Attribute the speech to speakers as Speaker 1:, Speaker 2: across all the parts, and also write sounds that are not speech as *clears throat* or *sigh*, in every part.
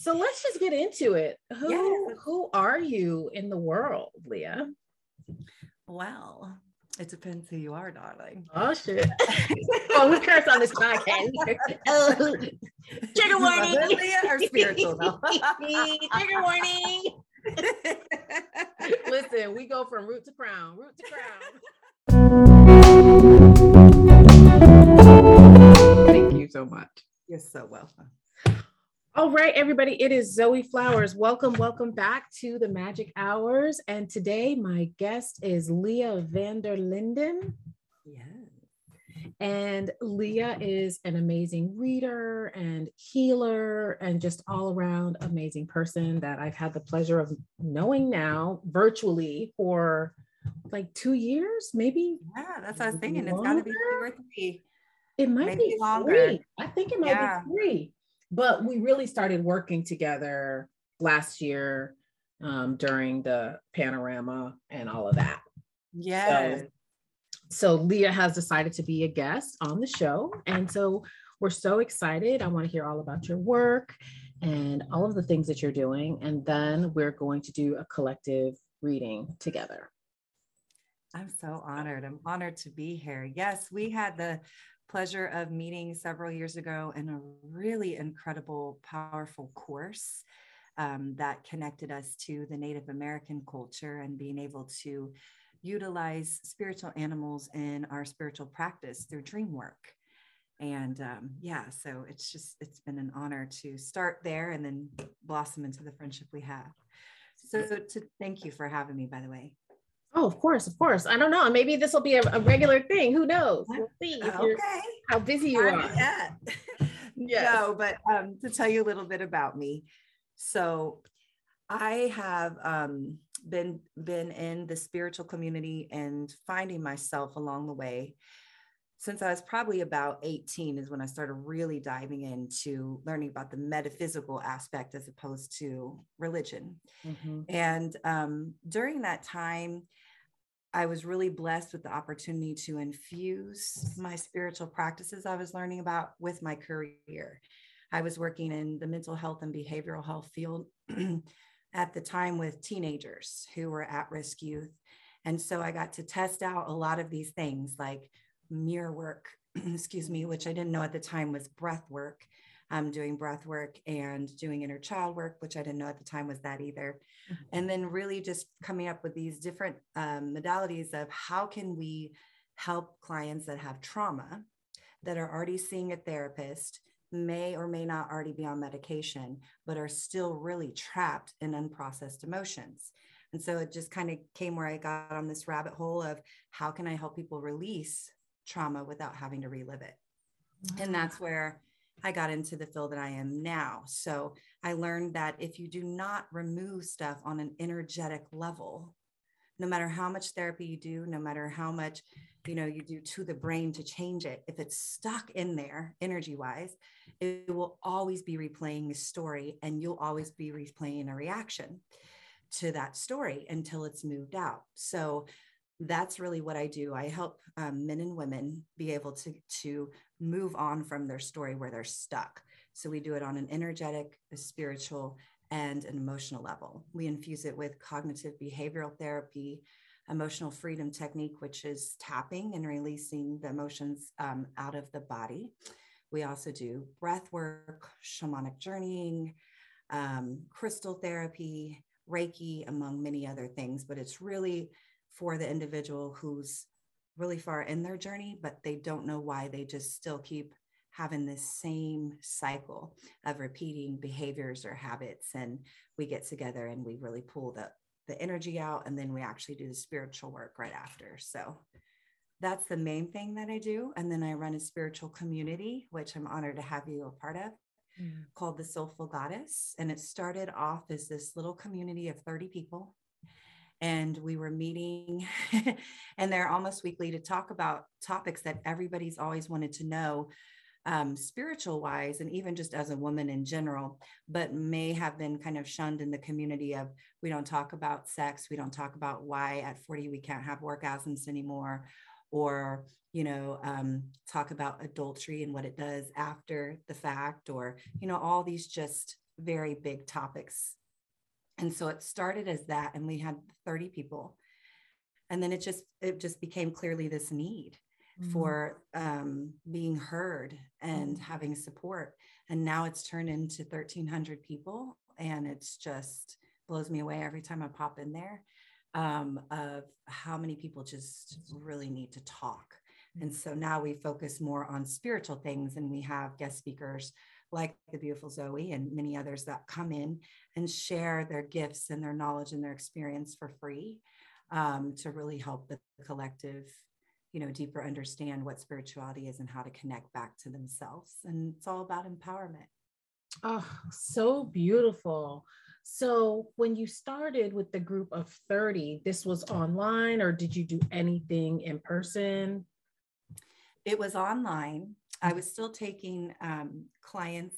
Speaker 1: So let's just get into it. Who yes. who are you in the world, Leah?
Speaker 2: Well, it depends who you are, darling.
Speaker 1: Oh shit! *laughs* oh, we curse on this podcast. oh, *laughs* trigger warning.
Speaker 2: Leah or spiritual? No. *laughs*
Speaker 1: trigger warning. Listen, we go from root to crown, root to crown. Thank you so much.
Speaker 2: You're so welcome.
Speaker 1: All right, everybody, it is Zoe Flowers. Welcome, welcome back to the Magic Hours. And today, my guest is Leah Vanderlinden.
Speaker 2: Yeah.
Speaker 1: And Leah is an amazing reader and healer and just all around amazing person that I've had the pleasure of knowing now virtually for like two years, maybe.
Speaker 2: Yeah, that's what I was thinking. Longer? It's got to be two or three.
Speaker 1: It might maybe be longer. Three. I think it might yeah. be three but we really started working together last year um, during the panorama and all of that.
Speaker 2: Yeah.
Speaker 1: So, so Leah has decided to be a guest on the show. And so we're so excited. I want to hear all about your work and all of the things that you're doing. And then we're going to do a collective reading together.
Speaker 2: I'm so honored. I'm honored to be here. Yes, we had the pleasure of meeting several years ago in a really incredible, powerful course um, that connected us to the Native American culture and being able to utilize spiritual animals in our spiritual practice through dream work. And um, yeah, so it's just, it's been an honor to start there and then blossom into the friendship we have. So, to thank you for having me, by the way.
Speaker 1: Oh, of course, of course. I don't know. Maybe this will be a, a regular thing. Who knows? We'll see
Speaker 2: okay.
Speaker 1: how busy you are. *laughs*
Speaker 2: yes. No, but um, to tell you a little bit about me. So I have um, been been in the spiritual community and finding myself along the way since I was probably about 18 is when I started really diving into learning about the metaphysical aspect as opposed to religion. Mm-hmm. And um, during that time, I was really blessed with the opportunity to infuse my spiritual practices I was learning about with my career. I was working in the mental health and behavioral health field *clears throat* at the time with teenagers who were at risk youth. And so I got to test out a lot of these things like mirror work, *clears throat* excuse me, which I didn't know at the time was breath work. I'm doing breath work and doing inner child work, which I didn't know at the time was that either. Mm-hmm. And then really just coming up with these different um, modalities of how can we help clients that have trauma that are already seeing a therapist may or may not already be on medication, but are still really trapped in unprocessed emotions. And so it just kind of came where I got on this rabbit hole of how can I help people release trauma without having to relive it. And that's where I got into the field that I am now. So I learned that if you do not remove stuff on an energetic level, no matter how much therapy you do, no matter how much you know you do to the brain to change it, if it's stuck in there energy wise, it will always be replaying the story and you'll always be replaying a reaction to that story until it's moved out. So that's really what I do. I help um, men and women be able to, to move on from their story where they're stuck. So we do it on an energetic, a spiritual, and an emotional level. We infuse it with cognitive behavioral therapy, emotional freedom technique, which is tapping and releasing the emotions um, out of the body. We also do breath work, shamanic journeying, um, crystal therapy, Reiki, among many other things. But it's really for the individual who's really far in their journey, but they don't know why they just still keep having this same cycle of repeating behaviors or habits. And we get together and we really pull the, the energy out and then we actually do the spiritual work right after. So that's the main thing that I do. And then I run a spiritual community, which I'm honored to have you a part of. Mm. Called the Soulful Goddess. And it started off as this little community of 30 people and we were meeting *laughs* and they're almost weekly to talk about topics that everybody's always wanted to know um, spiritual wise and even just as a woman in general but may have been kind of shunned in the community of we don't talk about sex we don't talk about why at 40 we can't have orgasms anymore or you know um, talk about adultery and what it does after the fact or you know all these just very big topics. And so it started as that, and we had 30 people. And then it just it just became clearly this need mm-hmm. for um, being heard and mm-hmm. having support. And now it's turned into 1,300 people, and it's just blows me away every time I pop in there um, of how many people just really need to talk. And so now we focus more on spiritual things, and we have guest speakers like the beautiful Zoe and many others that come in and share their gifts and their knowledge and their experience for free um, to really help the collective, you know, deeper understand what spirituality is and how to connect back to themselves. And it's all about empowerment.
Speaker 1: Oh, so beautiful. So, when you started with the group of 30, this was online or did you do anything in person?
Speaker 2: It was online. I was still taking um, clients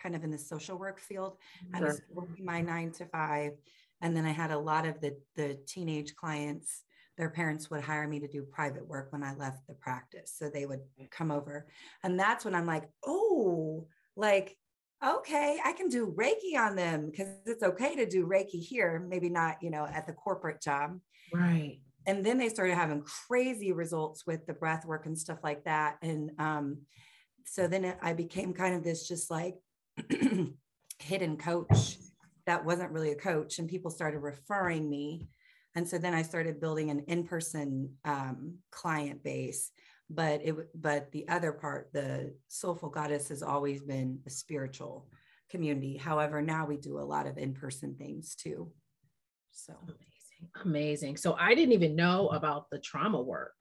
Speaker 2: kind of in the social work field. I was working my nine to five. And then I had a lot of the, the teenage clients, their parents would hire me to do private work when I left the practice. So they would come over. And that's when I'm like, oh, like okay, I can do Reiki on them because it's okay to do Reiki here, maybe not, you know, at the corporate job.
Speaker 1: Right.
Speaker 2: And then they started having crazy results with the breath work and stuff like that. And um, so then I became kind of this just like *clears throat* hidden coach that wasn't really a coach. And people started referring me. And so then I started building an in person um, client base but it but the other part the soulful goddess has always been a spiritual community however now we do a lot of in-person things too so
Speaker 1: amazing. So i didn't even know about the trauma work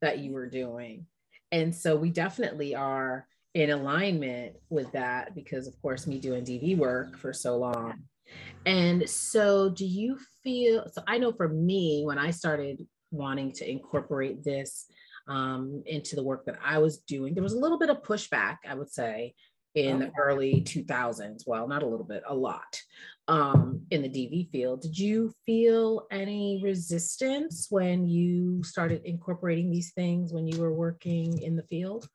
Speaker 1: that you were doing. And so we definitely are in alignment with that because of course me doing dv work for so long. And so do you feel so i know for me when i started wanting to incorporate this um, into the work that I was doing. There was a little bit of pushback, I would say, in the early 2000s. Well, not a little bit, a lot um, in the DV field. Did you feel any resistance when you started incorporating these things when you were working in the field?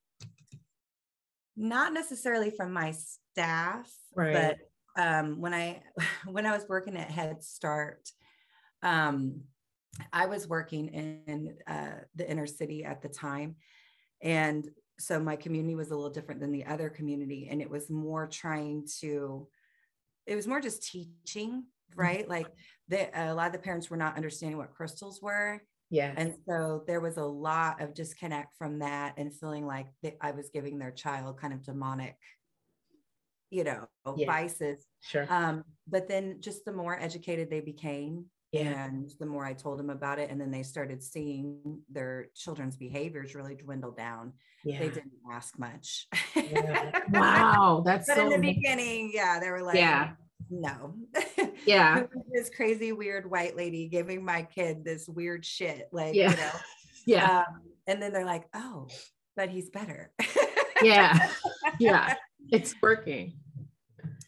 Speaker 2: Not necessarily from my staff,
Speaker 1: right.
Speaker 2: but um, when I *laughs* when I was working at Head Start, um, I was working in uh, the inner city at the time. And so my community was a little different than the other community. And it was more trying to, it was more just teaching, mm-hmm. right? Like the, a lot of the parents were not understanding what crystals were.
Speaker 1: Yeah.
Speaker 2: And so there was a lot of disconnect from that and feeling like they, I was giving their child kind of demonic, you know, yeah. vices.
Speaker 1: Sure.
Speaker 2: Um, but then just the more educated they became, yeah. And the more I told them about it, and then they started seeing their children's behaviors really dwindle down. Yeah. They didn't ask much.
Speaker 1: Yeah. *laughs* wow. That's
Speaker 2: but so in the beginning, yeah, they were like,
Speaker 1: yeah.
Speaker 2: No. *laughs*
Speaker 1: Yeah.
Speaker 2: this crazy, weird white lady giving my kid this weird shit. Like,
Speaker 1: yeah.
Speaker 2: you know. *laughs*
Speaker 1: Yeah.
Speaker 2: Um, and then they're like, oh, but he's better.
Speaker 1: yeah. Yeah. It's working.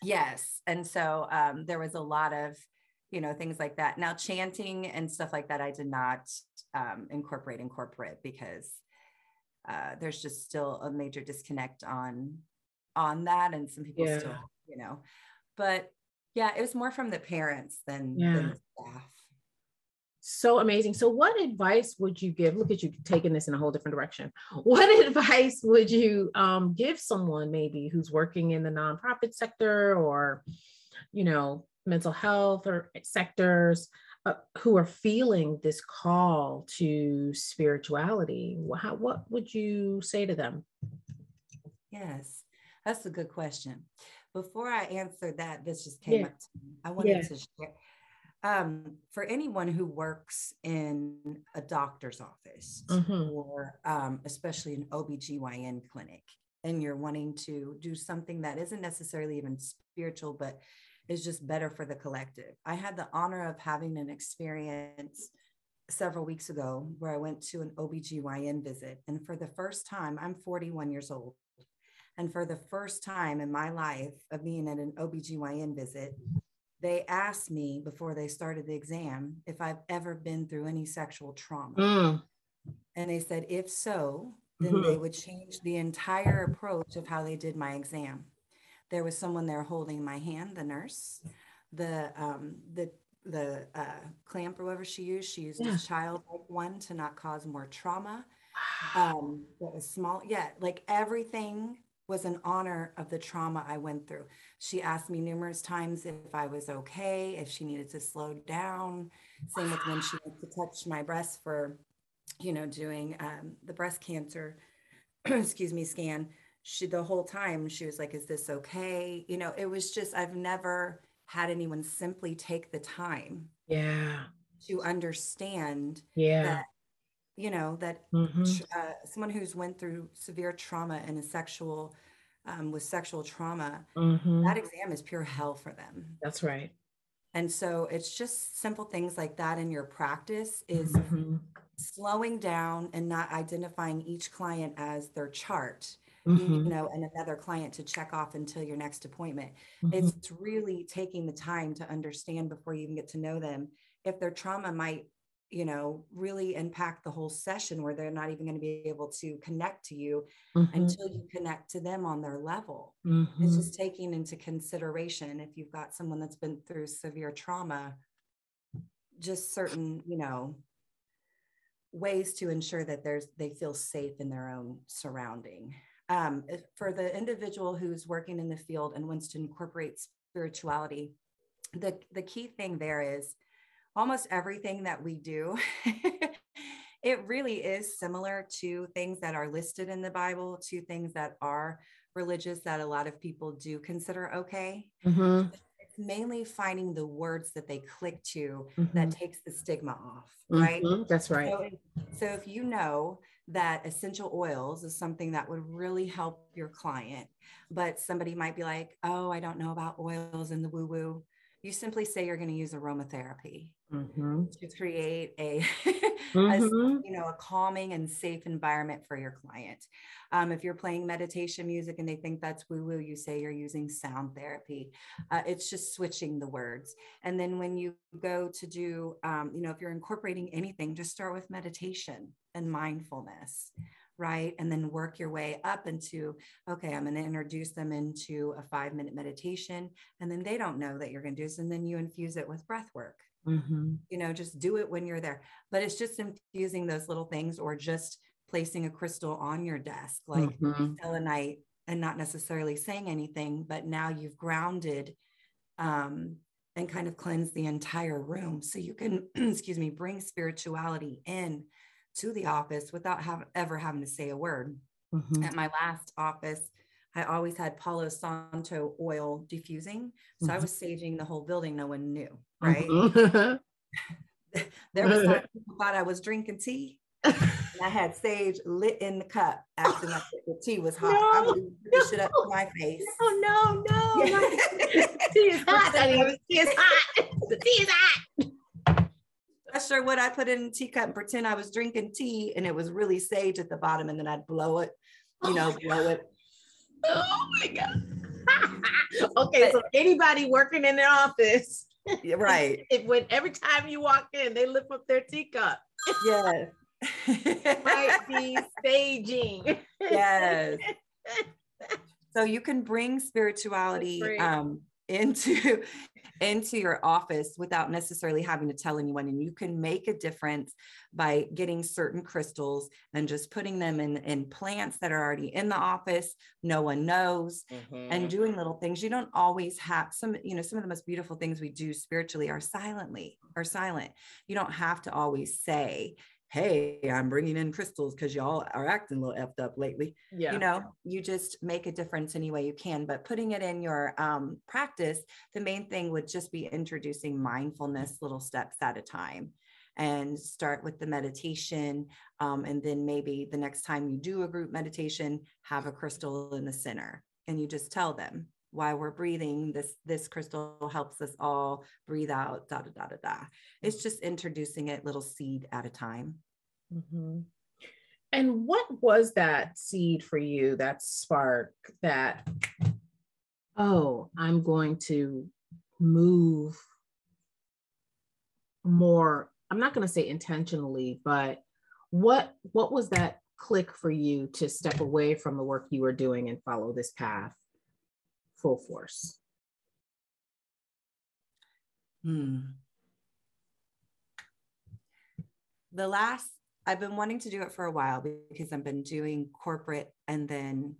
Speaker 2: Yes. And so um, there was a lot of you know things like that now chanting and stuff like that i did not um, incorporate in corporate because uh, there's just still a major disconnect on on that and some people yeah. still you know but yeah it was more from the parents than, yeah. than the staff
Speaker 1: so amazing. So, what advice would you give? Look at you taking this in a whole different direction. *laughs* What advice would you um, give someone maybe who's working in the nonprofit sector or, you know, mental health or sectors uh, who are feeling this call to spirituality how, what would you say to them
Speaker 2: yes that's a good question before i answer that this just came yeah. up to me i wanted yeah. to share um, for anyone who works in a doctor's office mm-hmm. or um, especially an OBGYN clinic, and you're wanting to do something that isn't necessarily even spiritual, but is just better for the collective. I had the honor of having an experience several weeks ago where I went to an OBGYN visit. And for the first time, I'm 41 years old. And for the first time in my life of being at an OBGYN visit, they asked me before they started the exam if I've ever been through any sexual trauma. Mm. And they said, if so, then mm-hmm. they would change the entire approach of how they did my exam there was someone there holding my hand, the nurse, the um, the the uh, clamp or whatever she used. She used yeah. a childlike one to not cause more trauma. Um, that was small. Yeah, like everything was an honor of the trauma I went through. She asked me numerous times if I was okay, if she needed to slow down. Same with when she went to touch my breast for, you know, doing um, the breast cancer, *clears throat* excuse me, scan. She the whole time she was like, "Is this okay?" You know, it was just I've never had anyone simply take the time,
Speaker 1: yeah,
Speaker 2: to understand,
Speaker 1: yeah,
Speaker 2: that you know that mm-hmm. uh, someone who's went through severe trauma and a sexual um, with sexual trauma mm-hmm. that exam is pure hell for them
Speaker 1: that's right
Speaker 2: and so it's just simple things like that in your practice is mm-hmm. slowing down and not identifying each client as their chart mm-hmm. you know and another client to check off until your next appointment mm-hmm. it's really taking the time to understand before you even get to know them if their trauma might you know, really impact the whole session where they're not even going to be able to connect to you mm-hmm. until you connect to them on their level. Mm-hmm. It's just taking into consideration if you've got someone that's been through severe trauma, just certain, you know, ways to ensure that there's they feel safe in their own surrounding. Um, for the individual who's working in the field and wants to incorporate spirituality, the the key thing there is almost everything that we do *laughs* it really is similar to things that are listed in the bible to things that are religious that a lot of people do consider okay mm-hmm. it's mainly finding the words that they click to mm-hmm. that takes the stigma off right
Speaker 1: mm-hmm. that's right
Speaker 2: so, so if you know that essential oils is something that would really help your client. But somebody might be like oh i don't know about oils and the woo woo you simply say you're going to use aromatherapy mm-hmm. to create a, *laughs* mm-hmm. a, you know a calming and safe environment for your client um, if you're playing meditation music and they think that's woo woo you say you're using sound therapy uh, it's just switching the words and then when you go to do um, you know if you're incorporating anything just start with meditation and mindfulness right? And then work your way up into, okay, I'm going to introduce them into a five minute meditation. And then they don't know that you're going to do this. And then you infuse it with breath work. Mm-hmm. You know, just do it when you're there. But it's just infusing those little things or just placing a crystal on your desk, like mm-hmm. selenite, and not necessarily saying anything, but now you've grounded um, and kind of cleansed the entire room. So you can, *clears throat* excuse me, bring spirituality in to the office without have, ever having to say a word. Mm-hmm. At my last office, I always had Palo Santo oil diffusing. So mm-hmm. I was saging the whole building. No one knew, right? Mm-hmm. *laughs* *laughs* there was time *laughs* people thought I was drinking tea. and I had sage lit in the cup, acting like the tea was hot. No, I would no, shit up to my face.
Speaker 1: No, no, no. Yeah. tea is hot. the tea is hot. The tea is hot
Speaker 2: not sure what I put in a teacup and pretend I was drinking tea and it was really sage at the bottom and then I'd blow it, you know, oh blow God. it.
Speaker 1: Oh my God. *laughs* okay, so anybody working in the office.
Speaker 2: Yeah, right. *laughs*
Speaker 1: If when every time you walk in, they lift up their teacup.
Speaker 2: Yes. *laughs*
Speaker 1: might be saging.
Speaker 2: Yes. So you can bring spirituality um, into *laughs* into your office without necessarily having to tell anyone and you can make a difference by getting certain crystals and just putting them in in plants that are already in the office no one knows mm-hmm. and doing little things you don't always have some you know some of the most beautiful things we do spiritually are silently are silent you don't have to always say hey, I'm bringing in crystals because y'all are acting a little effed up lately. Yeah. You know, you just make a difference any way you can. But putting it in your um, practice, the main thing would just be introducing mindfulness little steps at a time and start with the meditation. Um, and then maybe the next time you do a group meditation, have a crystal in the center and you just tell them, why we're breathing this this crystal helps us all breathe out da da da da da. It's just introducing it little seed at a time.
Speaker 1: Mm-hmm. and what was that seed for you that spark that oh i'm going to move more i'm not going to say intentionally but what what was that click for you to step away from the work you were doing and follow this path full force?
Speaker 2: Hmm. The last, I've been wanting to do it for a while because I've been doing corporate and then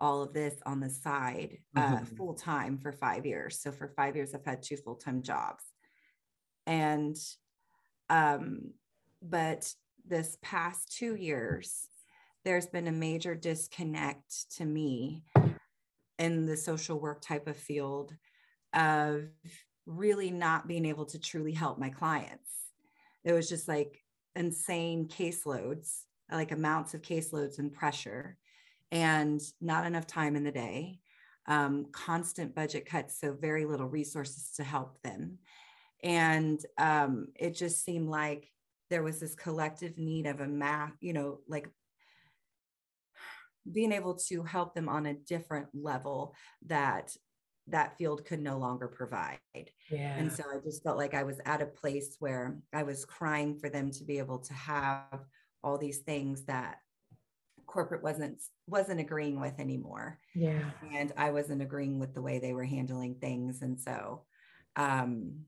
Speaker 2: all of this on the side uh, mm-hmm. full time for five years. So for five years, I've had two full time jobs. And, um, but this past two years, there's been a major disconnect to me in the social work type of field of really not being able to truly help my clients. It was just like insane caseloads, like amounts of caseloads and pressure, and not enough time in the day, um, constant budget cuts, so very little resources to help them. And um, it just seemed like there was this collective need of a math, you know, like being able to help them on a different level that that field could no longer provide. Yeah. And so I just felt like I was at a place where I was crying for them to be able to have all these things that corporate wasn't wasn't agreeing with anymore.
Speaker 1: Yeah.
Speaker 2: And I wasn't agreeing with the way they were handling things and so um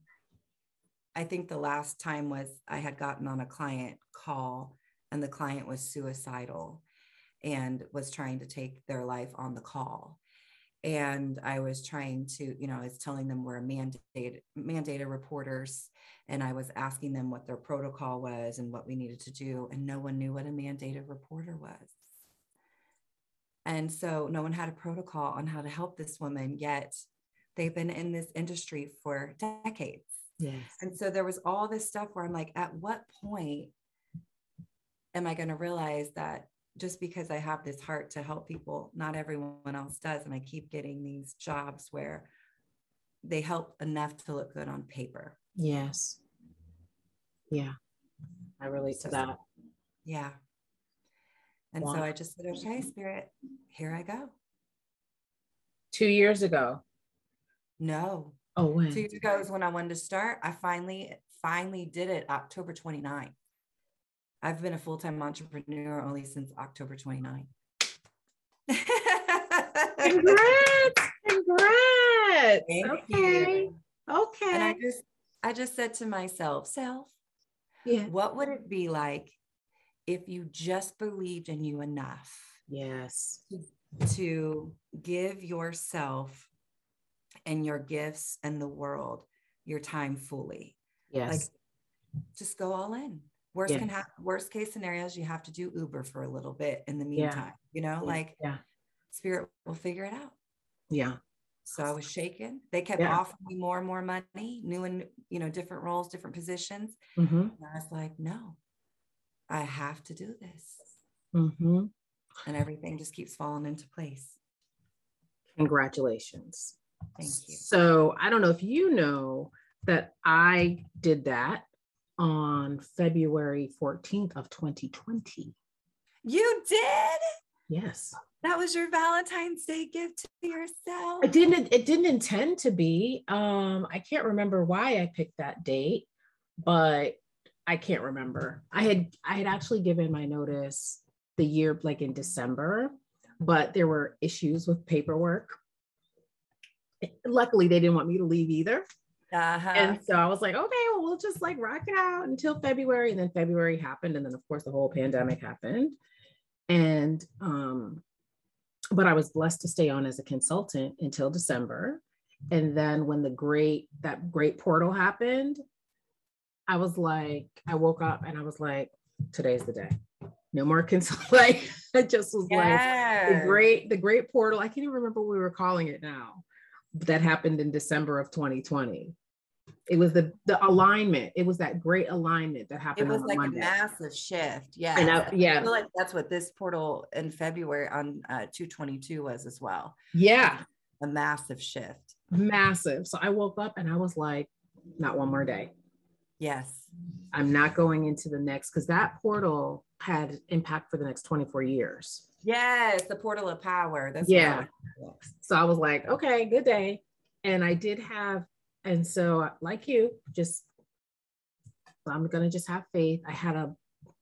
Speaker 2: I think the last time was I had gotten on a client call and the client was suicidal and was trying to take their life on the call and I was trying to, you know, I was telling them we're mandated mandated reporters, and I was asking them what their protocol was and what we needed to do, and no one knew what a mandated reporter was. And so no one had a protocol on how to help this woman, yet they've been in this industry for decades.
Speaker 1: Yes.
Speaker 2: And so there was all this stuff where I'm like, at what point am I going to realize that just because I have this heart to help people, not everyone else does. And I keep getting these jobs where they help enough to look good on paper.
Speaker 1: Yes. Yeah. I relate to that.
Speaker 2: Yeah. And wow. so I just said, okay, spirit, here I go.
Speaker 1: Two years ago.
Speaker 2: No.
Speaker 1: Oh, when?
Speaker 2: Two years ago is when I wanted to start. I finally, finally did it October 29th. I've been a full time entrepreneur only since October 29.
Speaker 1: Congrats! Congrats!
Speaker 2: Thank
Speaker 1: okay.
Speaker 2: You.
Speaker 1: Okay.
Speaker 2: And I just, I just said to myself, self,
Speaker 1: yeah.
Speaker 2: what would it be like if you just believed in you enough?
Speaker 1: Yes.
Speaker 2: To, to give yourself and your gifts and the world your time fully.
Speaker 1: Yes. Like
Speaker 2: just go all in. Worst yes. can happen. Worst case scenarios, you have to do Uber for a little bit in the meantime. Yeah. You know, like
Speaker 1: yeah,
Speaker 2: spirit will figure it out.
Speaker 1: Yeah.
Speaker 2: So I was shaken. They kept yeah. offering me more and more money, new and you know, different roles, different positions.
Speaker 1: Mm-hmm.
Speaker 2: And I was like, no, I have to do this.
Speaker 1: Mm-hmm.
Speaker 2: And everything just keeps falling into place.
Speaker 1: Congratulations.
Speaker 2: Thank you.
Speaker 1: So I don't know if you know that I did that on February 14th of 2020.
Speaker 2: You did?
Speaker 1: Yes.
Speaker 2: That was your Valentine's Day gift to yourself.
Speaker 1: I didn't it didn't intend to be. Um I can't remember why I picked that date, but I can't remember. I had I had actually given my notice the year like in December, but there were issues with paperwork. Luckily they didn't want me to leave either.
Speaker 2: Uh-huh.
Speaker 1: And so I was like, okay, well, we'll just like rock it out until February. And then February happened. And then, of course, the whole pandemic happened. And, um, but I was blessed to stay on as a consultant until December. And then when the great, that great portal happened, I was like, I woke up and I was like, today's the day. No more consult. *laughs* like, I just was like, the great, the great portal. I can't even remember what we were calling it now that happened in December of 2020. It was the the alignment. It was that great alignment that happened.
Speaker 2: It was like Monday. a massive shift. Yeah.
Speaker 1: And I, yeah.
Speaker 2: I feel like that's what this portal in February on uh, 222 was as well.
Speaker 1: Yeah.
Speaker 2: A massive shift.
Speaker 1: Massive. So I woke up and I was like, not one more day.
Speaker 2: Yes.
Speaker 1: I'm not going into the next because that portal had impact for the next 24 years.
Speaker 2: Yes, the portal of power. That's
Speaker 1: yeah. So I was like, okay, good day. And I did have, and so like you, just I'm gonna just have faith. I had a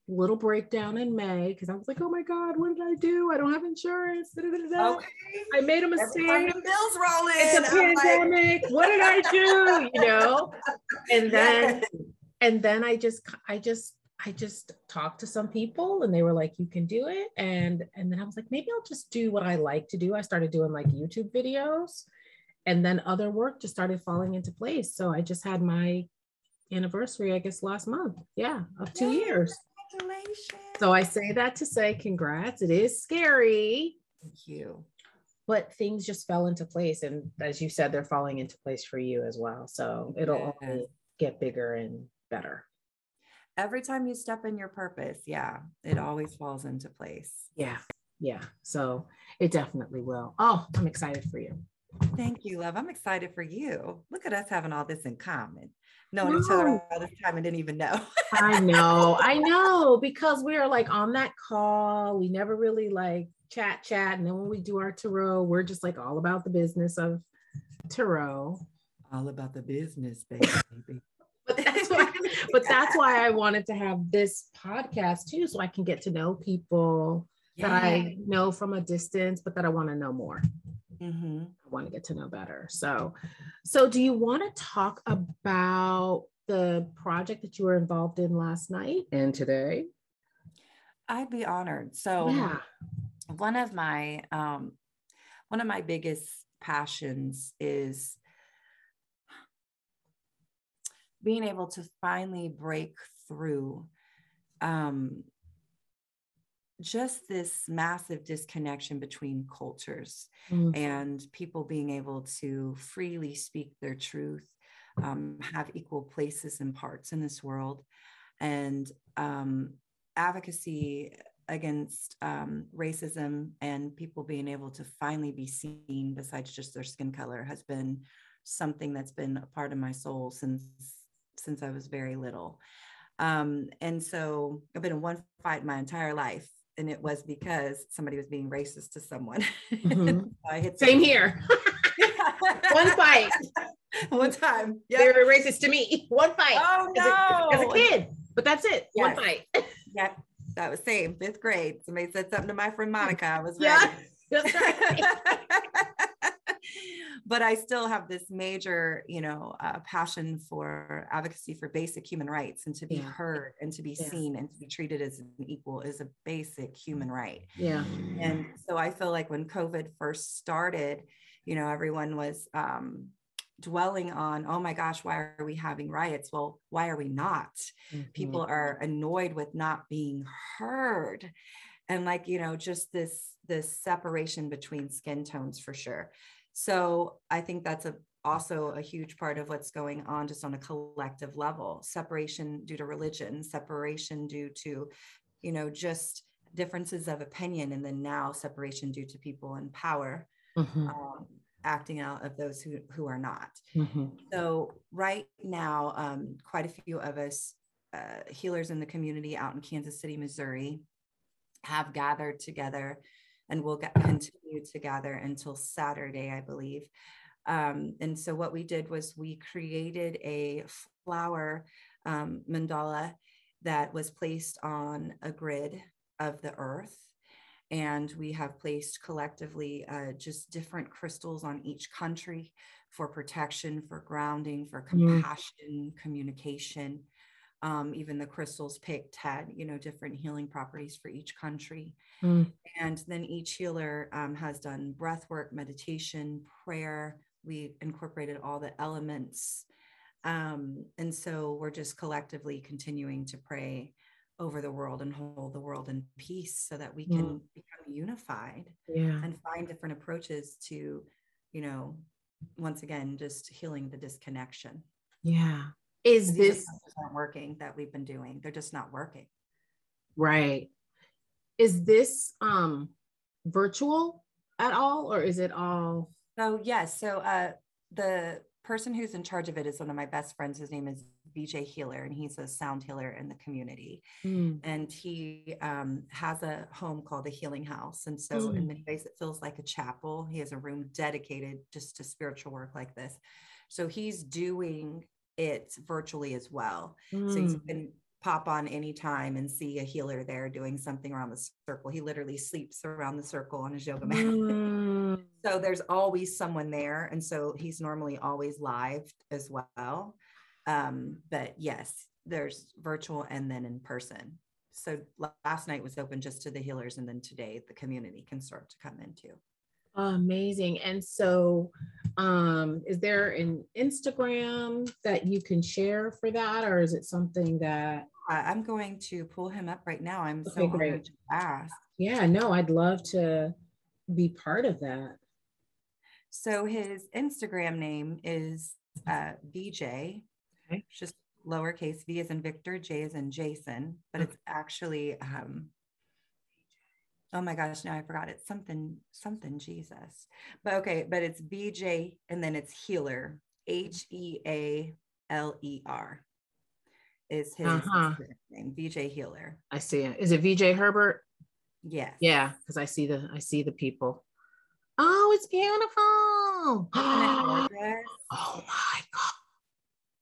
Speaker 1: little breakdown in May because I was like, oh my God, what did I do? I don't have insurance. Da, da, da, okay. I made a mistake.
Speaker 2: bills rolling.
Speaker 1: It's a I'm pandemic. Like... what did I do? You know? And *laughs* then yes. and then I just I just I just talked to some people and they were like, you can do it. And and then I was like, maybe I'll just do what I like to do. I started doing like YouTube videos and then other work just started falling into place. So I just had my anniversary, I guess last month. Yeah, of two Yay, years. Congratulations. So I say that to say congrats. It is scary.
Speaker 2: Thank you.
Speaker 1: But things just fell into place. And as you said, they're falling into place for you as well. So it'll yeah. only get bigger and better.
Speaker 2: Every time you step in your purpose, yeah, it always falls into place.
Speaker 1: Yeah. Yeah. So it definitely will. Oh, I'm excited for you.
Speaker 2: Thank you, love. I'm excited for you. Look at us having all this in common known no. each other all this time and didn't even know. *laughs*
Speaker 1: I know, I know, because we are like on that call. We never really like chat, chat. And then when we do our tarot, we're just like all about the business of tarot.
Speaker 2: All about the business, baby.
Speaker 1: But that's *laughs* why, but that's why I wanted to have this podcast too, so I can get to know people yeah. that I know from a distance, but that I want to know more. Mm-hmm. I want to get to know better. So, so do you want to talk about the project that you were involved in last night and today?
Speaker 2: I'd be honored. So, yeah. one of my um, one of my biggest passions is being able to finally break through um, just this massive disconnection between cultures mm. and people being able to freely speak their truth, um, have equal places and parts in this world, and um, advocacy against um, racism and people being able to finally be seen besides just their skin color has been something that's been a part of my soul since since I was very little. Um, and so I've been in one fight my entire life and it was because somebody was being racist to someone.
Speaker 1: Mm-hmm. *laughs* I hit Same here. *laughs* One fight. *laughs*
Speaker 2: One time.
Speaker 1: Yep. They were racist to me. One fight.
Speaker 2: Oh no.
Speaker 1: As a, as a kid. But that's it. Yes. One fight.
Speaker 2: yep. That was same. Fifth grade. Somebody said something to my friend Monica. I was ready. Yeah. That's right. But I still have this major, you know, uh, passion for advocacy for basic human rights and to be yeah. heard and to be yeah. seen and to be treated as an equal is a basic human right.
Speaker 1: Yeah.
Speaker 2: And so I feel like when COVID first started, you know, everyone was um, dwelling on, oh my gosh, why are we having riots? Well, why are we not? Mm-hmm. People are annoyed with not being heard. And like, you know, just this this separation between skin tones for sure. So I think that's a also a huge part of what's going on just on a collective level separation due to religion separation due to you know just differences of opinion and then now separation due to people in power mm-hmm. um, acting out of those who, who are not mm-hmm. so right now um, quite a few of us uh, healers in the community out in kansas city missouri have gathered together and we'll get, continue to gather until Saturday, I believe. Um, and so what we did was we created a flower um, mandala that was placed on a grid of the earth. And we have placed collectively uh, just different crystals on each country for protection, for grounding, for compassion, mm. communication. Um, even the crystals picked had, you know, different healing properties for each country. Mm. And then each healer um, has done breath work, meditation, prayer. We incorporated all the elements. Um, and so we're just collectively continuing to pray over the world and hold the world in peace so that we can mm. become unified
Speaker 1: yeah.
Speaker 2: and find different approaches to, you know, once again, just healing the disconnection.
Speaker 1: Yeah. Is this
Speaker 2: aren't working that we've been doing? They're just not working.
Speaker 1: Right is this um virtual at all or is it all
Speaker 2: so yes so uh the person who's in charge of it is one of my best friends his name is vj healer and he's a sound healer in the community mm. and he um, has a home called the healing house and so mm. in many ways it feels like a chapel he has a room dedicated just to spiritual work like this so he's doing it virtually as well mm. so you can pop on anytime and see a healer there doing something around the circle. He literally sleeps around the circle on his yoga mat. Mm. *laughs* so there's always someone there. And so he's normally always live as well. Um, but yes, there's virtual and then in person. So last night was open just to the healers, and then today the community can start to come into.
Speaker 1: Amazing. And so, um, is there an Instagram that you can share for that, or is it something that
Speaker 2: I'm going to pull him up right now? I'm okay, so great. honored to ask.
Speaker 1: Yeah, no, I'd love to be part of that.
Speaker 2: So his Instagram name is uh, VJ. Okay. Just lowercase v is in Victor, J is in Jason, but it's actually um, oh my gosh, now I forgot it's something, something Jesus. But okay, but it's VJ and then it's healer, H E A L E R is his uh-huh. name, VJ Healer.
Speaker 1: I see it. Is it VJ Herbert?
Speaker 2: Yes.
Speaker 1: Yeah, because I see the I see the people. Oh, it's beautiful. *gasps* oh my god.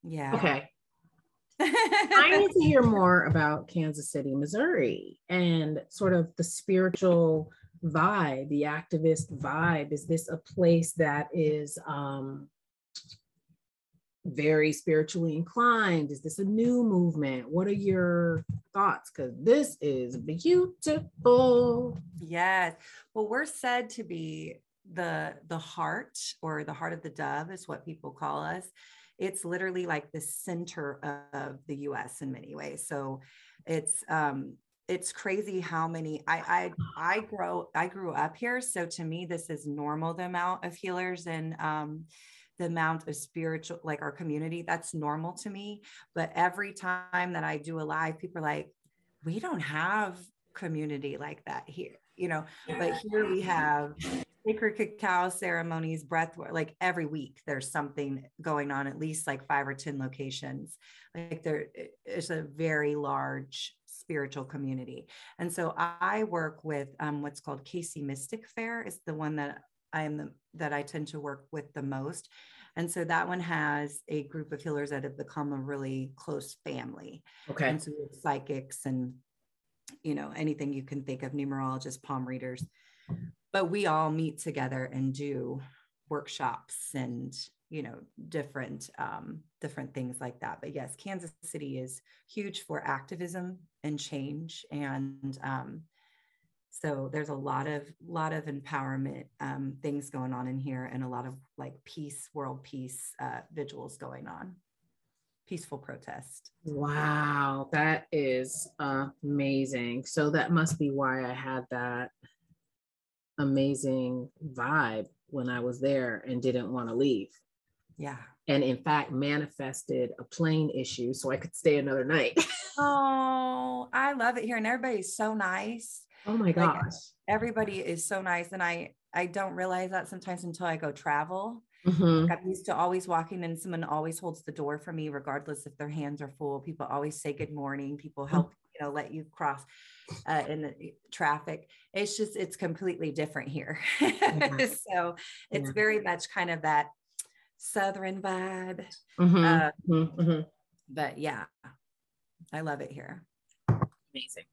Speaker 2: Yeah.
Speaker 1: Okay. I need to hear more about Kansas City, Missouri, and sort of the spiritual vibe, the activist vibe. Is this a place that is um, very spiritually inclined? Is this a new movement? What are your thoughts? Because this is beautiful.
Speaker 2: Yes. Well, we're said to be the the heart or the heart of the dove is what people call us it's literally like the center of the US in many ways. So it's um it's crazy how many I I I grow I grew up here. So to me, this is normal the amount of healers and um the amount of spiritual like our community that's normal to me but every time that i do a live people are like we don't have community like that here you know but here we have sacred cacao ceremonies, breath work, like every week there's something going on, at least like five or 10 locations. Like there is a very large spiritual community. And so I work with um, what's called KC Mystic Fair is the one that I am the, that I tend to work with the most. And so that one has a group of healers that have become a really close family.
Speaker 1: Okay.
Speaker 2: And so psychics and, you know, anything you can think of, numerologists, palm readers but we all meet together and do workshops and you know different um, different things like that. But yes kansas city is huge for activism and change and um, so there's a lot of lot of empowerment um, things going on in here and a lot of like peace world peace uh, vigils going on. Peaceful protest.
Speaker 1: Wow that is amazing. So that must be why i had that amazing vibe when I was there and didn't want to leave.
Speaker 2: Yeah.
Speaker 1: And in fact, manifested a plane issue so I could stay another night. *laughs*
Speaker 2: oh, I love it here. And everybody's so nice.
Speaker 1: Oh my gosh. Like,
Speaker 2: everybody is so nice. And I I don't realize that sometimes until I go travel. Mm-hmm. Like I'm used to always walking and someone always holds the door for me, regardless if their hands are full. People always say good morning. People help, mm-hmm. You know, let you cross uh, in the traffic. It's just, it's completely different here. Yeah. *laughs* so it's yeah. very much kind of that Southern vibe. Mm-hmm. Uh, mm-hmm. mm-hmm. But yeah, I love it here.
Speaker 1: Amazing.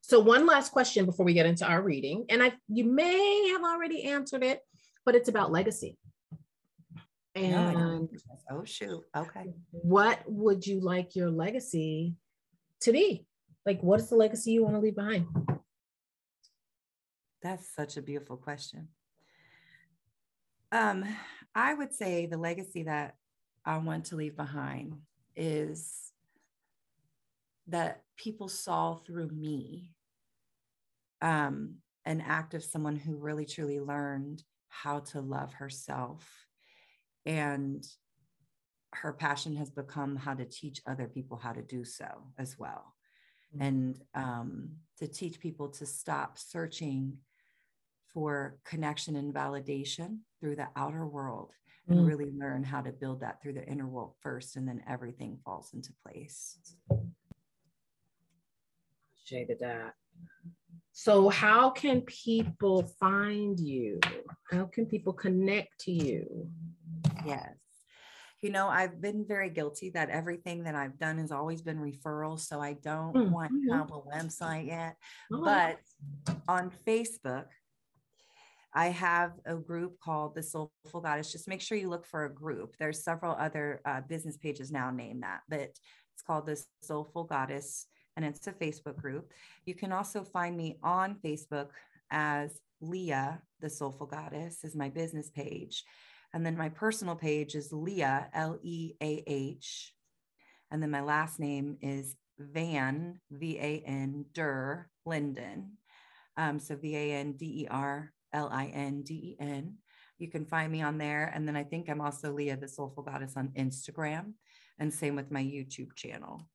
Speaker 1: So one last question before we get into our reading, and I you may have already answered it, but it's about legacy. And no,
Speaker 2: oh shoot, okay.
Speaker 1: What would you like your legacy to be? Like, what is the legacy you want to leave behind?
Speaker 2: That's such a beautiful question. Um, I would say the legacy that I want to leave behind is that people saw through me um, an act of someone who really truly learned how to love herself. And her passion has become how to teach other people how to do so as well mm-hmm. and um, to teach people to stop searching for connection and validation through the outer world mm-hmm. and really learn how to build that through the inner world first and then everything falls into place.
Speaker 1: Shaded that. So how can people find you? How can people connect to you?
Speaker 2: Yes you know, I've been very guilty that everything that I've done has always been referrals. So I don't mm-hmm. want to have a website yet. Oh. But on Facebook, I have a group called the Soulful Goddess. Just make sure you look for a group. There's several other uh, business pages now named that, but it's called the Soulful Goddess and it's a Facebook group. You can also find me on Facebook as Leah, the Soulful Goddess, is my business page. And then my personal page is Leah, L E A H. And then my last name is Van, V A N, Der Linden. Um, so V A N D E R L I N D E N. You can find me on there. And then I think I'm also Leah, the Soulful Goddess on Instagram. And same with my YouTube channel.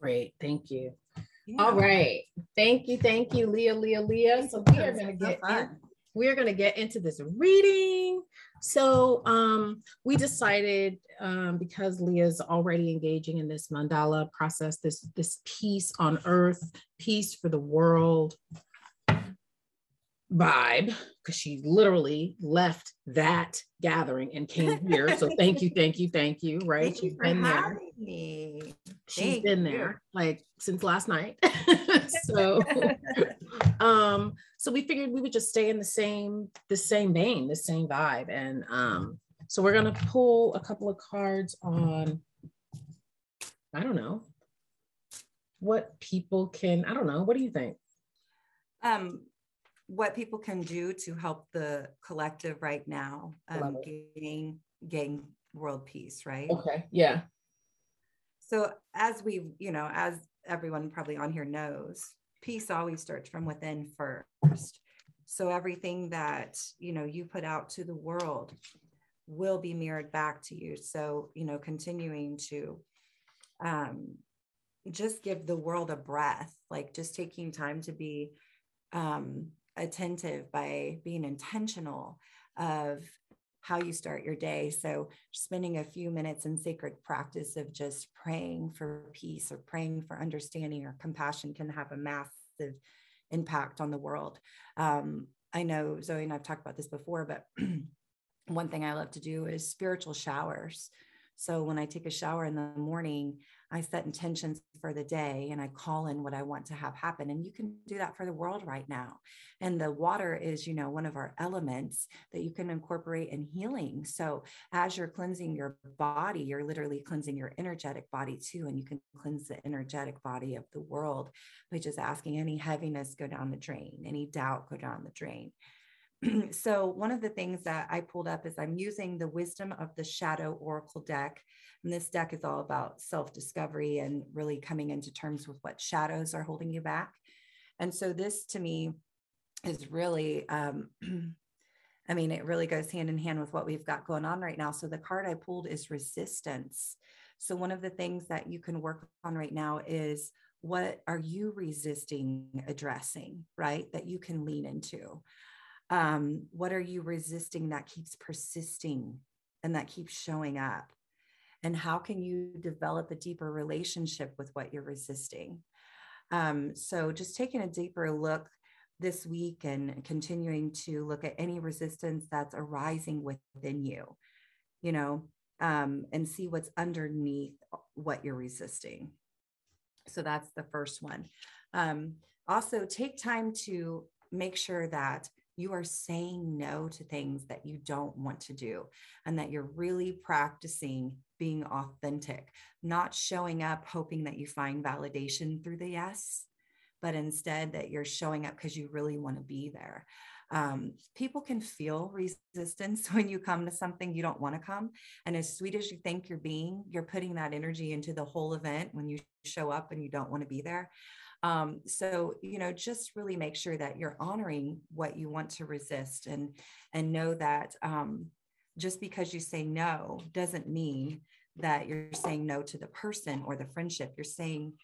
Speaker 1: Great. Thank you. Yeah. All right. Thank you. Thank you, Leah, Leah, Leah. So we are going to get we're going to get into this reading. So um, we decided um, because Leah's already engaging in this mandala process, this this peace on earth, peace for the world, vibe because she literally left that gathering and came here. So thank you, thank you, thank you. *laughs* Right?
Speaker 2: Thank She's you been there. Me.
Speaker 1: She's thank been you. there like since last night. *laughs* so *laughs* um, so we figured we would just stay in the same, the same vein, the same vibe. And um, so we're gonna pull a couple of cards on, I don't know, what people can, I don't know, what do you think?
Speaker 2: Um, what people can do to help the collective right now um, gain gain world peace right?
Speaker 1: Okay yeah.
Speaker 2: So as we you know as everyone probably on here knows peace always starts from within first. So everything that you know you put out to the world will be mirrored back to you. So you know continuing to um just give the world a breath like just taking time to be um attentive by being intentional of how you start your day. So, spending a few minutes in sacred practice of just praying for peace or praying for understanding or compassion can have a massive impact on the world. Um, I know Zoe and I've talked about this before, but *clears throat* one thing I love to do is spiritual showers. So, when I take a shower in the morning, I set intentions for the day and I call in what I want to have happen. And you can do that for the world right now. And the water is, you know, one of our elements that you can incorporate in healing. So as you're cleansing your body, you're literally cleansing your energetic body too. And you can cleanse the energetic body of the world by just asking any heaviness go down the drain, any doubt go down the drain. *clears throat* so one of the things that I pulled up is I'm using the Wisdom of the Shadow Oracle deck. And this deck is all about self discovery and really coming into terms with what shadows are holding you back. And so this to me is really, um, *clears throat* I mean, it really goes hand in hand with what we've got going on right now. So the card I pulled is resistance. So one of the things that you can work on right now is what are you resisting addressing, right? That you can lean into um, what are you resisting that keeps persisting and that keeps showing up? And how can you develop a deeper relationship with what you're resisting? Um, so just taking a deeper look this week and continuing to look at any resistance that's arising within you you know um, and see what's underneath what you're resisting. So that's the first one. Um, also take time to make sure that you are saying no to things that you don't want to do and that you're really practicing being authentic, not showing up hoping that you find validation through the yes, but instead that you're showing up because you really want to be there. Um, people can feel resistance *laughs* when you come to something you don't want to come. And as sweet as you think you're being, you're putting that energy into the whole event when you show up and you don't want to be there. Um, so, you know, just really make sure that you're honoring what you want to resist and and know that um, just because you say no doesn't mean that you're saying no to the person or the friendship. You're saying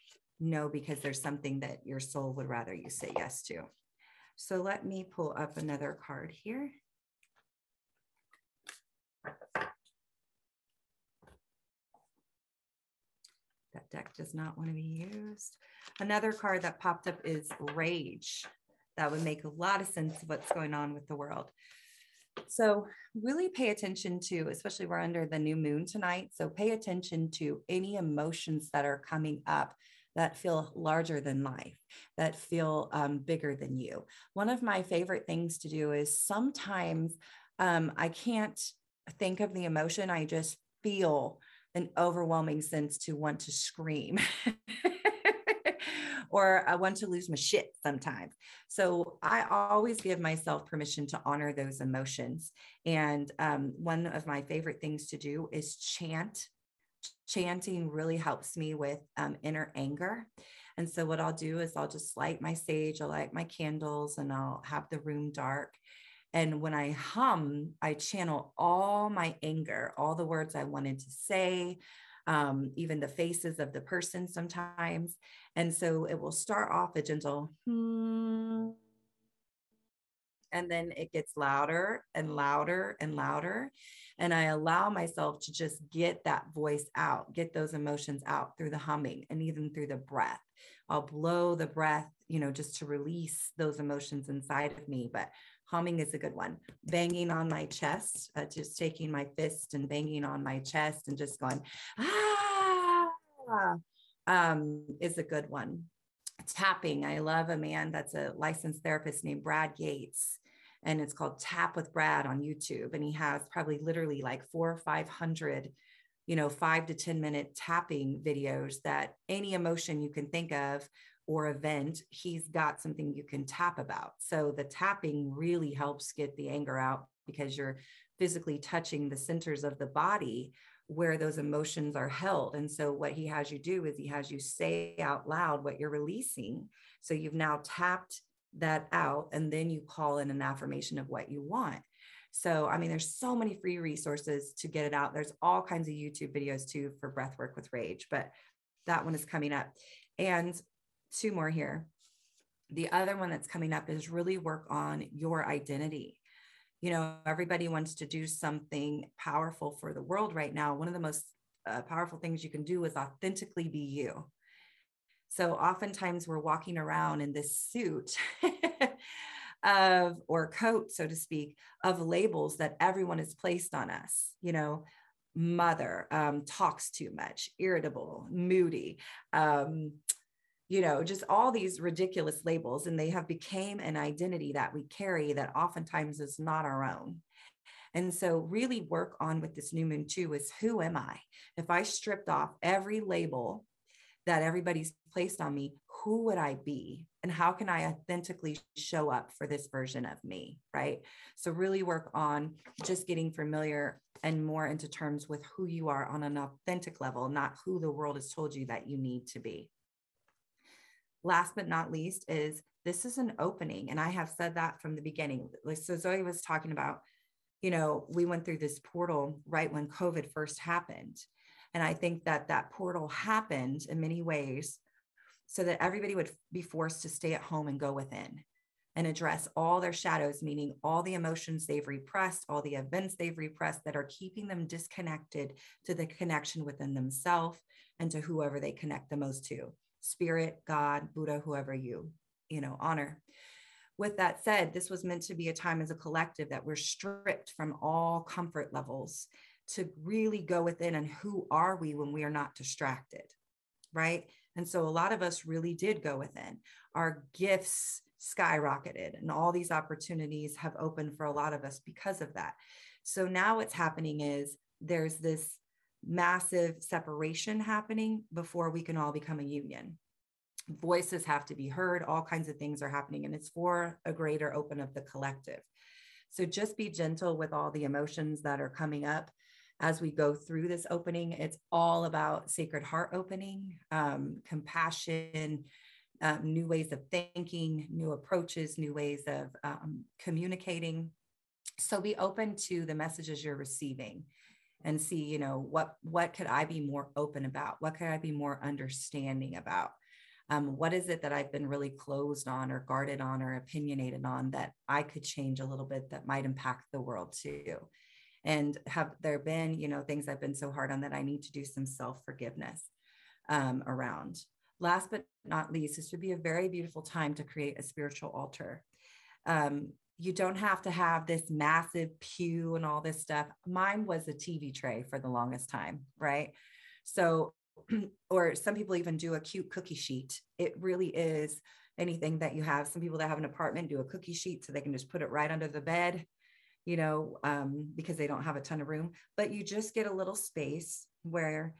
Speaker 2: no because there's something that your soul would rather you say yes to. So let me pull up another card here. That deck does not want to be used. Another card that popped up is Rage. That would make a lot of sense of what's going on with the world. So, really pay attention to, especially we're under the new moon tonight. So, pay attention to any emotions that are coming up that feel larger than life, that feel um, bigger than you. One of my favorite things to do is sometimes um, I can't think of the emotion, I just feel an overwhelming sense to want to scream. *laughs* or I want to lose my shit sometimes. So I always give myself permission to honor those emotions. And um, one of my favorite things to do is chant. Chanting really helps me with um, inner anger. And so what I'll do is I'll just light my sage, I'll light my candles, and I'll have the room dark. And when I hum, I channel all my anger, all the words I wanted to say, um, even the faces of the person sometimes. And so it will start off a gentle, hmm, and then it gets louder and louder and louder. And I allow myself to just get that voice out, get those emotions out through the humming and even through the breath. I'll blow the breath, you know, just to release those emotions inside of me. But humming is a good one. Banging on my chest, uh, just taking my fist and banging on my chest and just going, ah, um, is a good one. Tapping. I love a man that's a licensed therapist named Brad Yates. And it's called Tap with Brad on YouTube. And he has probably literally like four or 500 you know, five to 10 minute tapping videos that any emotion you can think of or event, he's got something you can tap about. So the tapping really helps get the anger out because you're physically touching the centers of the body where those emotions are held. And so what he has you do is he has you say out loud what you're releasing. So you've now tapped that out and then you call in an affirmation of what you want. So, I mean, there's so many free resources to get it out. There's all kinds of YouTube videos too for breathwork with rage, but that one is coming up. And two more here. The other one that's coming up is really work on your identity. You know, everybody wants to do something powerful for the world right now. One of the most uh, powerful things you can do is authentically be you. So oftentimes we're walking around in this suit *laughs* of, or coat, so to speak, of labels that everyone has placed on us. You know, mother, um, talks too much, irritable, moody, um, you know just all these ridiculous labels and they have became an identity that we carry that oftentimes is not our own. And so really work on with this new moon too is who am i? If i stripped off every label that everybody's placed on me who would i be? And how can i authentically show up for this version of me right? So really work on just getting familiar and more into terms with who you are on an authentic level not who the world has told you that you need to be last but not least is this is an opening. And I have said that from the beginning. Like so Zoe was talking about, you know, we went through this portal right when COVID first happened. And I think that that portal happened in many ways so that everybody would be forced to stay at home and go within and address all their shadows, meaning all the emotions they've repressed, all the events they've repressed that are keeping them disconnected to the connection within themselves and to whoever they connect the most to spirit, God, Buddha, whoever you, you know, honor. With that said, this was meant to be a time as a collective that we're stripped from all comfort levels to really go within and who are we when we are not distracted, right? And so a lot of us really did go within. Our gifts skyrocketed and all these opportunities have opened for a lot of us because of that. So now what's happening is there's this massive separation happening before we can all become a union. Voices have to be heard, all kinds of things are happening, and it's for a greater open of the collective. So just be gentle with all the emotions that are coming up as we go through this opening. It's all about sacred heart opening, um, compassion, um, new ways of thinking, new approaches, new ways of um, communicating. So be open to the messages you're receiving and see you know what what could i be more open about? What could i be more understanding about? Um, what is it that i've been really closed on or guarded on or opinionated on that i could change a little bit that might impact the world too? And have there been you know things i've been so hard on that i need to do some self forgiveness um, around? Last but not least this would be a very beautiful time to create a spiritual altar. Um, you don't have to have this massive pew and all this stuff. Mine was a TV tray for the longest time, right? So, *clears throat* or some people even do a cute cookie sheet. It really is anything that you have. Some people that have an apartment do a cookie sheet so they can just put it right under the bed, you know, um, because they don't have a ton of room. But you just get a little space where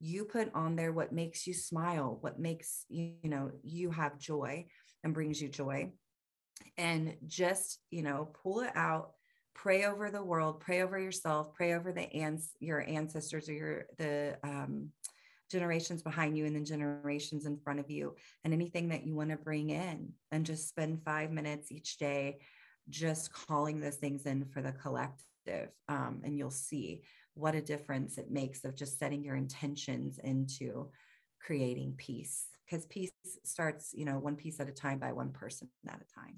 Speaker 2: you put on there what makes you smile, what makes you, you know, you have joy and brings you joy and just, you know, pull it out, pray over the world, pray over yourself, pray over the ans- your ancestors or your the um, generations behind you and then generations in front of you and anything that you want to bring in and just spend five minutes each day just calling those things in for the collective um, and you'll see what a difference it makes of just setting your intentions into creating peace because peace starts you know one piece at a time by one person at a time.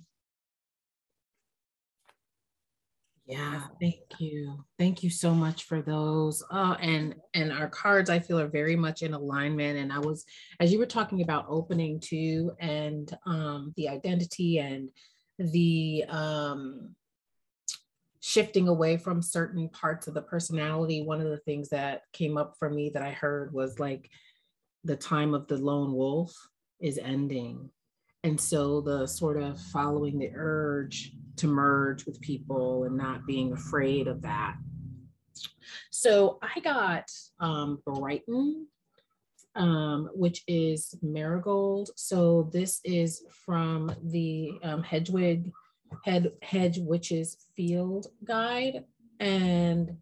Speaker 1: Yeah thank you. Thank you so much for those. Oh, and and our cards i feel are very much in alignment and i was as you were talking about opening too and um the identity and the um shifting away from certain parts of the personality one of the things that came up for me that i heard was like the time of the lone wolf is ending. And so the sort of following the urge to merge with people and not being afraid of that. So I got um, Brighten, um, which is marigold. So this is from the um, Hedwig Head Hedge Witches Field Guide, and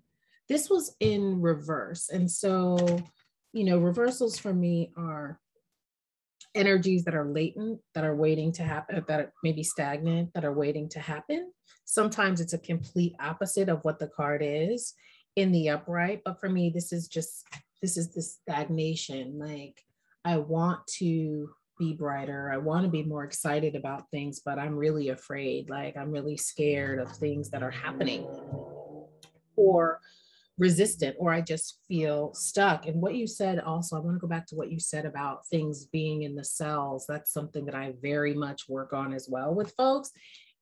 Speaker 1: this was in reverse. And so you know, reversals for me are energies that are latent, that are waiting to happen, uh, that are maybe stagnant, that are waiting to happen. Sometimes it's a complete opposite of what the card is in the upright. But for me, this is just, this is the stagnation. Like, I want to be brighter. I want to be more excited about things, but I'm really afraid. Like, I'm really scared of things that are happening. Or resistant or I just feel stuck. And what you said also, I want to go back to what you said about things being in the cells. That's something that I very much work on as well with folks.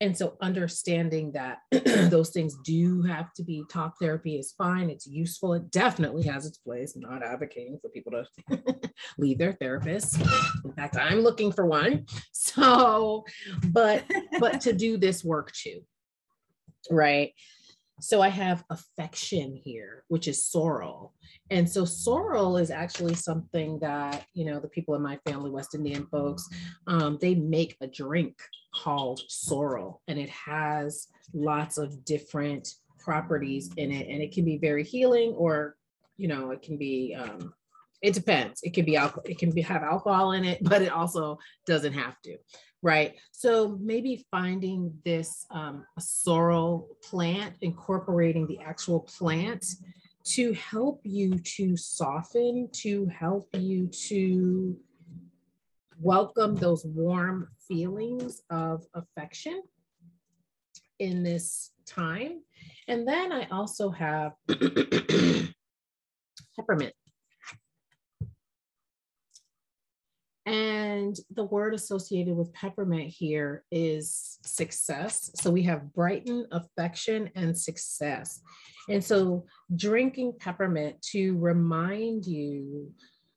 Speaker 1: And so understanding that *clears throat* those things do have to be talk therapy is fine. It's useful. It definitely has its place. Not advocating for people to *laughs* leave their therapist. In fact, I'm looking for one. So, but but to do this work too. Right. So I have affection here, which is sorrel. And so sorrel is actually something that, you know, the people in my family, West Indian folks, um, they make a drink called sorrel and it has lots of different properties in it. And it can be very healing or, you know, it can be, um, it depends. It can be alcohol, it can be have alcohol in it, *laughs* but it also doesn't have to right? So maybe finding this um, sorrel plant, incorporating the actual plant to help you to soften, to help you to welcome those warm feelings of affection in this time. And then I also have *clears throat* peppermint. And the word associated with peppermint here is success. So we have brighten, affection, and success. And so drinking peppermint to remind you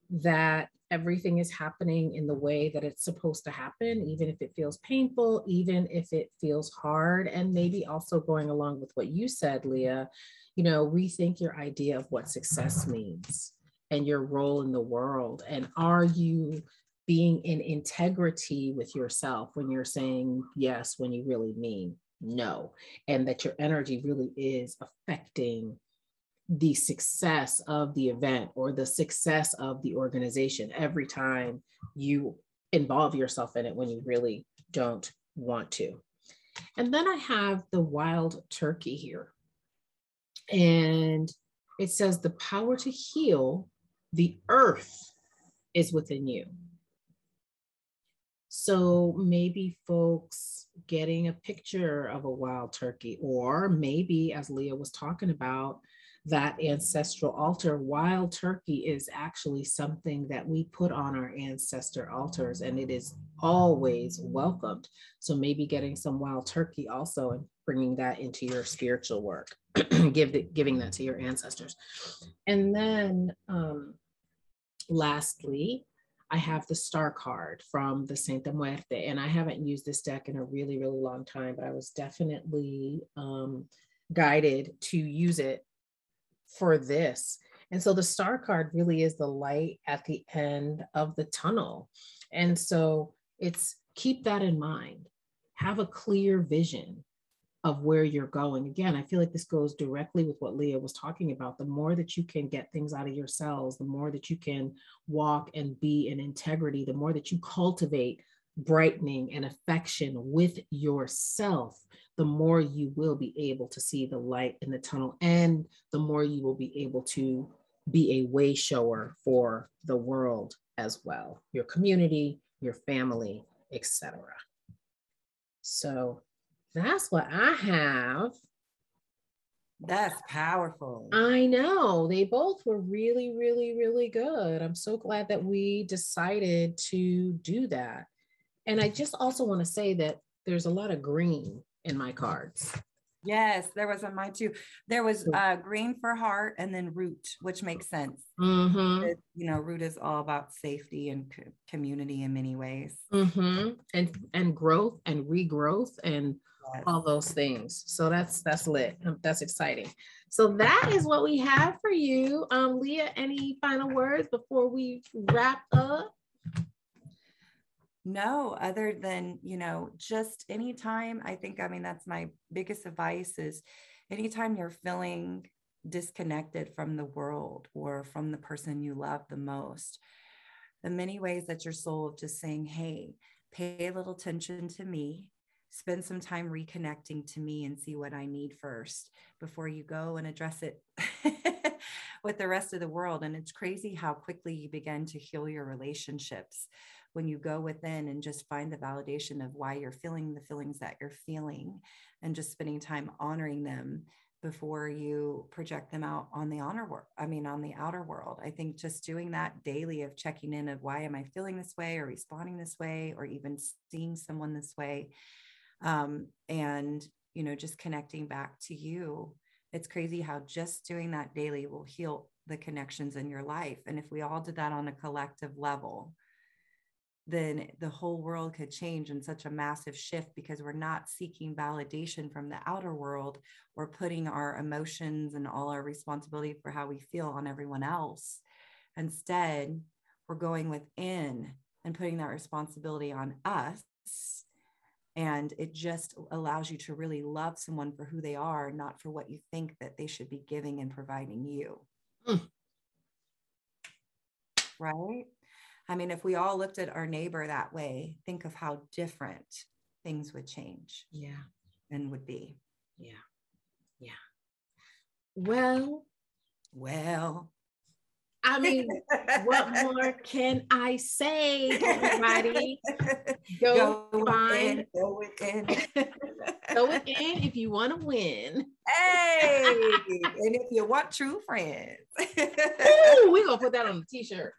Speaker 1: that everything is happening in the way that it's supposed to happen, even if it feels painful, even if it feels hard, and maybe also going along with what you said, Leah, you know, rethink your idea of what success means and your role in the world. And are you being in integrity with yourself when you're saying yes when you really mean no, and that your energy really is affecting the success of the event or the success of the organization every time you involve yourself in it when you really don't want to. And then I have the wild turkey here. And it says the power to heal the earth is within you. So maybe folks getting a picture of a wild turkey, or maybe, as Leah was talking about, that ancestral altar, wild turkey is actually something that we put on our ancestor altars and it is always welcomed. So maybe getting some wild turkey also and bringing that into your spiritual work, *clears throat* give the, giving that to your ancestors. And then um, lastly, I have the star card from the Santa Muerte, and I haven't used this deck in a really, really long time, but I was definitely um, guided to use it for this. And so the star card really is the light at the end of the tunnel. And so it's keep that in mind. Have a clear vision of where you're going. Again, I feel like this goes directly with what Leah was talking about. The more that you can get things out of your cells, the more that you can walk and be in integrity, the more that you cultivate brightening and affection with yourself, the more you will be able to see the light in the tunnel and the more you will be able to be a way shower for the world as well, your community, your family, etc. So that's what I have.
Speaker 2: That's powerful.
Speaker 1: I know. They both were really, really, really good. I'm so glad that we decided to do that. And I just also want to say that there's a lot of green in my cards.
Speaker 2: Yes, there was on mine too. There was uh, green for heart and then root, which makes sense.
Speaker 1: Mm-hmm.
Speaker 2: It, you know, root is all about safety and co- community in many ways.
Speaker 1: Mm-hmm. And and growth and regrowth and. All those things. So that's that's lit. Um, that's exciting. So that is what we have for you. Um, Leah, any final words before we wrap up?
Speaker 2: No, other than, you know, just anytime, I think, I mean, that's my biggest advice is anytime you're feeling disconnected from the world or from the person you love the most, the many ways that your soul just saying, hey, pay a little attention to me, spend some time reconnecting to me and see what I need first before you go and address it *laughs* with the rest of the world. And it's crazy how quickly you begin to heal your relationships when you go within and just find the validation of why you're feeling the feelings that you're feeling and just spending time honoring them before you project them out on the honor work i mean on the outer world i think just doing that daily of checking in of why am i feeling this way or responding this way or even seeing someone this way um, and you know just connecting back to you it's crazy how just doing that daily will heal the connections in your life and if we all did that on a collective level then the whole world could change in such a massive shift because we're not seeking validation from the outer world We're putting our emotions and all our responsibility for how we feel on everyone else. Instead, we're going within and putting that responsibility on us. And it just allows you to really love someone for who they are, not for what you think that they should be giving and providing you. Mm. Right? I mean, if we all looked at our neighbor that way, think of how different things would change.
Speaker 1: Yeah.
Speaker 2: And would be.
Speaker 1: Yeah. Yeah. Well,
Speaker 2: well,
Speaker 1: I mean, what more can I say, everybody? *laughs* Go, go find,
Speaker 2: within, go within. *laughs*
Speaker 1: go within if you want to win.
Speaker 2: Hey, *laughs* and if you want true friends.
Speaker 1: Ooh, we're gonna put that on a t-shirt.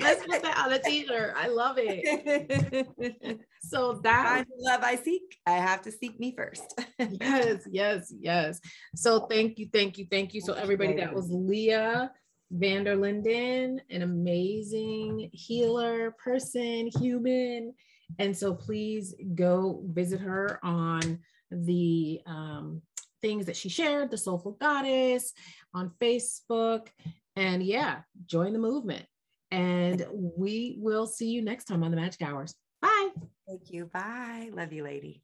Speaker 1: Let's put that on a t-shirt. I love it. *laughs* So that
Speaker 2: love I seek. I have to seek me first.
Speaker 1: yes, yes, yes. So thank you, thank you, thank you. So everybody, that was Leah Vanderlinden, an amazing healer, person, human. And so please go visit her on the um, things that she shared, the Soulful Goddess on Facebook. And yeah, join the movement. And we will see you next time on the Magic Hours. Bye.
Speaker 2: Thank you. Bye. Love you, lady.